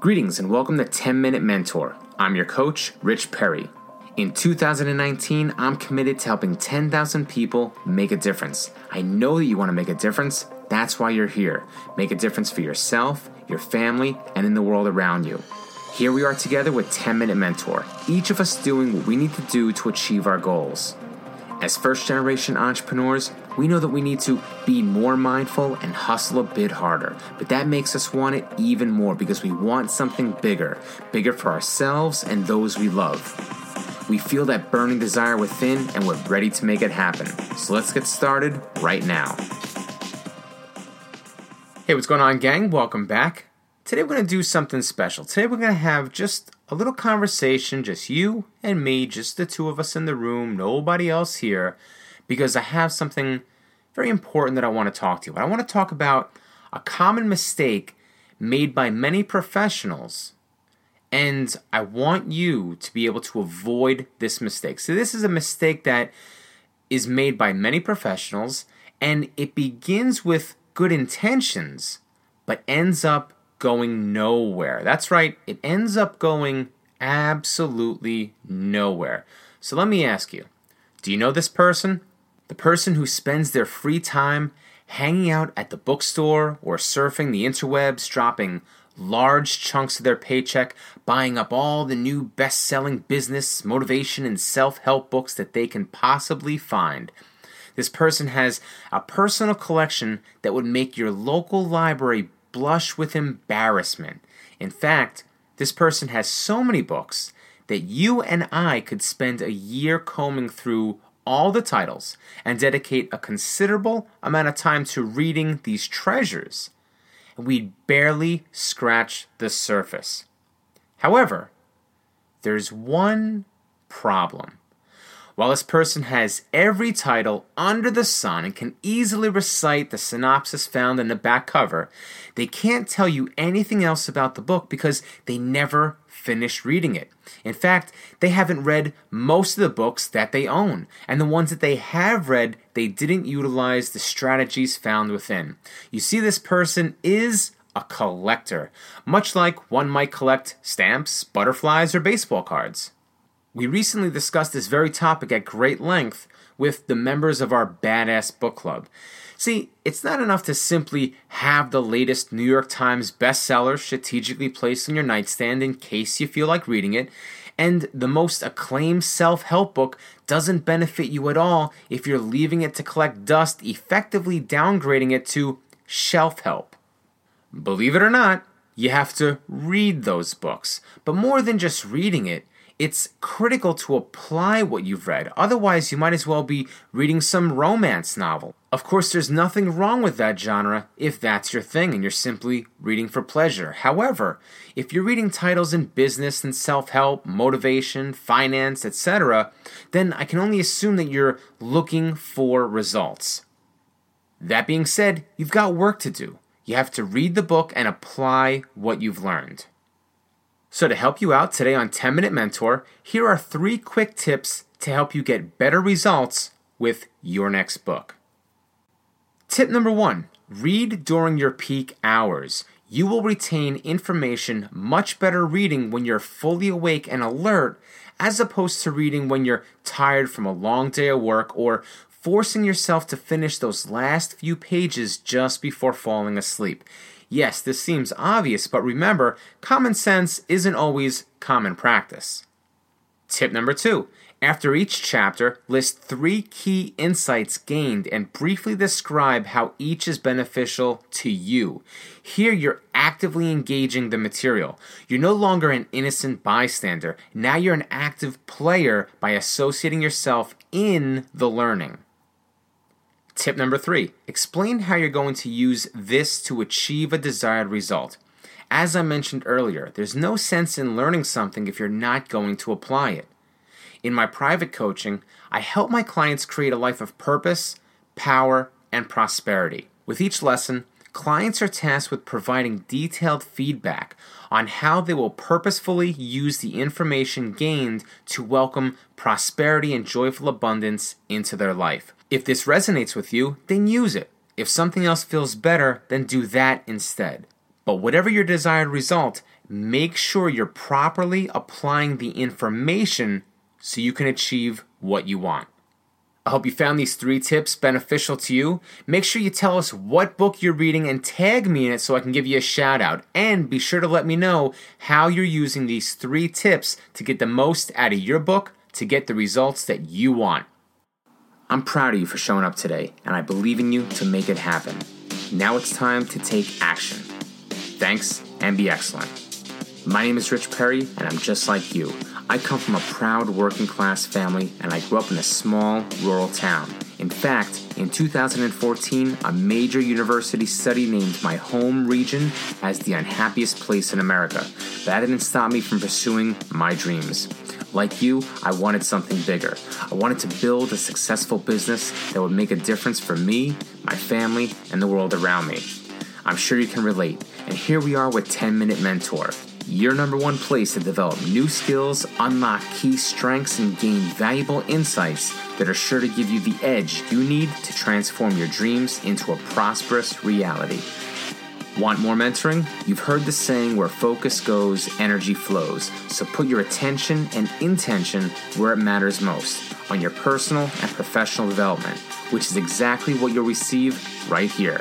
Greetings and welcome to 10 Minute Mentor. I'm your coach, Rich Perry. In 2019, I'm committed to helping 10,000 people make a difference. I know that you want to make a difference. That's why you're here. Make a difference for yourself, your family, and in the world around you. Here we are together with 10 Minute Mentor, each of us doing what we need to do to achieve our goals. As first generation entrepreneurs, we know that we need to be more mindful and hustle a bit harder. But that makes us want it even more because we want something bigger, bigger for ourselves and those we love. We feel that burning desire within and we're ready to make it happen. So let's get started right now. Hey, what's going on, gang? Welcome back. Today we're going to do something special. Today we're going to have just a little conversation, just you and me, just the two of us in the room, nobody else here, because I have something very important that I want to talk to you. about. I want to talk about a common mistake made by many professionals, and I want you to be able to avoid this mistake. So, this is a mistake that is made by many professionals, and it begins with good intentions, but ends up going nowhere. That's right, it ends up going absolutely nowhere. So let me ask you do you know this person? The person who spends their free time hanging out at the bookstore or surfing the interwebs, dropping large chunks of their paycheck, buying up all the new best selling business, motivation, and self help books that they can possibly find. This person has a personal collection that would make your local library blush with embarrassment. In fact, this person has so many books that you and I could spend a year combing through all the titles and dedicate a considerable amount of time to reading these treasures. And we'd barely scratch the surface. However, there's one problem. While this person has every title under the sun and can easily recite the synopsis found in the back cover, they can't tell you anything else about the book because they never finished reading it. In fact, they haven't read most of the books that they own, and the ones that they have read, they didn't utilize the strategies found within. You see, this person is a collector, much like one might collect stamps, butterflies, or baseball cards. We recently discussed this very topic at great length with the members of our Badass Book Club. See, it's not enough to simply have the latest New York Times bestseller strategically placed on your nightstand in case you feel like reading it, and the most acclaimed self help book doesn't benefit you at all if you're leaving it to collect dust, effectively downgrading it to shelf help. Believe it or not, you have to read those books. But more than just reading it, it's critical to apply what you've read. Otherwise, you might as well be reading some romance novel. Of course, there's nothing wrong with that genre if that's your thing and you're simply reading for pleasure. However, if you're reading titles in business and self help, motivation, finance, etc., then I can only assume that you're looking for results. That being said, you've got work to do. You have to read the book and apply what you've learned. So, to help you out today on 10 Minute Mentor, here are three quick tips to help you get better results with your next book. Tip number one read during your peak hours. You will retain information much better reading when you're fully awake and alert, as opposed to reading when you're tired from a long day of work or forcing yourself to finish those last few pages just before falling asleep. Yes, this seems obvious, but remember, common sense isn't always common practice. Tip number two after each chapter, list three key insights gained and briefly describe how each is beneficial to you. Here, you're actively engaging the material. You're no longer an innocent bystander. Now you're an active player by associating yourself in the learning. Tip number three explain how you're going to use this to achieve a desired result. As I mentioned earlier, there's no sense in learning something if you're not going to apply it. In my private coaching, I help my clients create a life of purpose, power, and prosperity. With each lesson, clients are tasked with providing detailed feedback on how they will purposefully use the information gained to welcome prosperity and joyful abundance into their life. If this resonates with you, then use it. If something else feels better, then do that instead. But whatever your desired result, make sure you're properly applying the information so you can achieve what you want. I hope you found these three tips beneficial to you. Make sure you tell us what book you're reading and tag me in it so I can give you a shout out. And be sure to let me know how you're using these three tips to get the most out of your book to get the results that you want. I'm proud of you for showing up today, and I believe in you to make it happen. Now it's time to take action. Thanks, and be excellent. My name is Rich Perry, and I'm just like you. I come from a proud working class family and I grew up in a small rural town. In fact, in 2014, a major university study named my home region as the unhappiest place in America. That didn't stop me from pursuing my dreams. Like you, I wanted something bigger. I wanted to build a successful business that would make a difference for me, my family, and the world around me. I'm sure you can relate. And here we are with 10 Minute Mentor your number one place to develop new skills, unlock key strengths, and gain valuable insights that are sure to give you the edge you need to transform your dreams into a prosperous reality. Want more mentoring? You've heard the saying where focus goes, energy flows. So put your attention and intention where it matters most on your personal and professional development, which is exactly what you'll receive right here.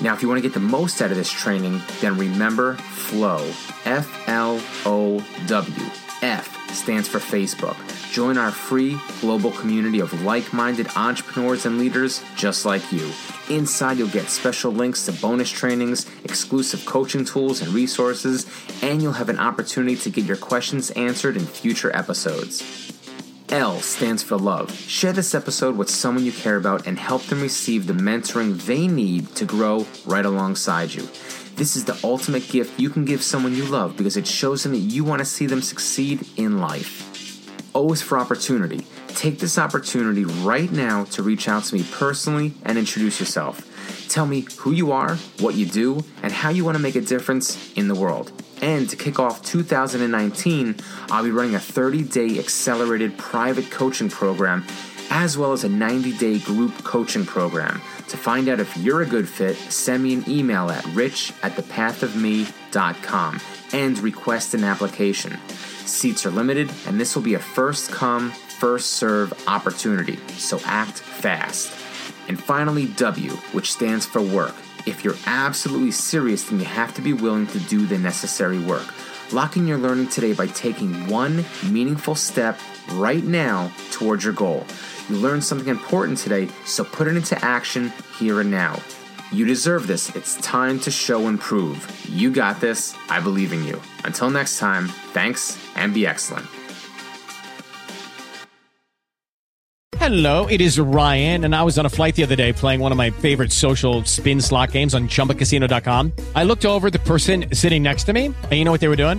Now, if you want to get the most out of this training, then remember FLOW. F L O W. F stands for Facebook. Join our free global community of like minded entrepreneurs and leaders just like you. Inside, you'll get special links to bonus trainings, exclusive coaching tools and resources, and you'll have an opportunity to get your questions answered in future episodes. L stands for love. Share this episode with someone you care about and help them receive the mentoring they need to grow right alongside you. This is the ultimate gift you can give someone you love because it shows them that you want to see them succeed in life. Is for opportunity. Take this opportunity right now to reach out to me personally and introduce yourself. Tell me who you are, what you do, and how you want to make a difference in the world. And to kick off 2019, I'll be running a 30 day accelerated private coaching program as well as a 90 day group coaching program. To find out if you're a good fit, send me an email at rich at thepathofme.com and request an application. Seats are limited, and this will be a first come, first serve opportunity, so act fast. And finally, W, which stands for work. If you're absolutely serious, then you have to be willing to do the necessary work. Lock in your learning today by taking one meaningful step right now towards your goal. You learned something important today, so put it into action here and now. You deserve this. It's time to show and prove. You got this. I believe in you. Until next time, thanks and be excellent. Hello, it is Ryan, and I was on a flight the other day playing one of my favorite social spin slot games on chumbacasino.com. I looked over the person sitting next to me, and you know what they were doing?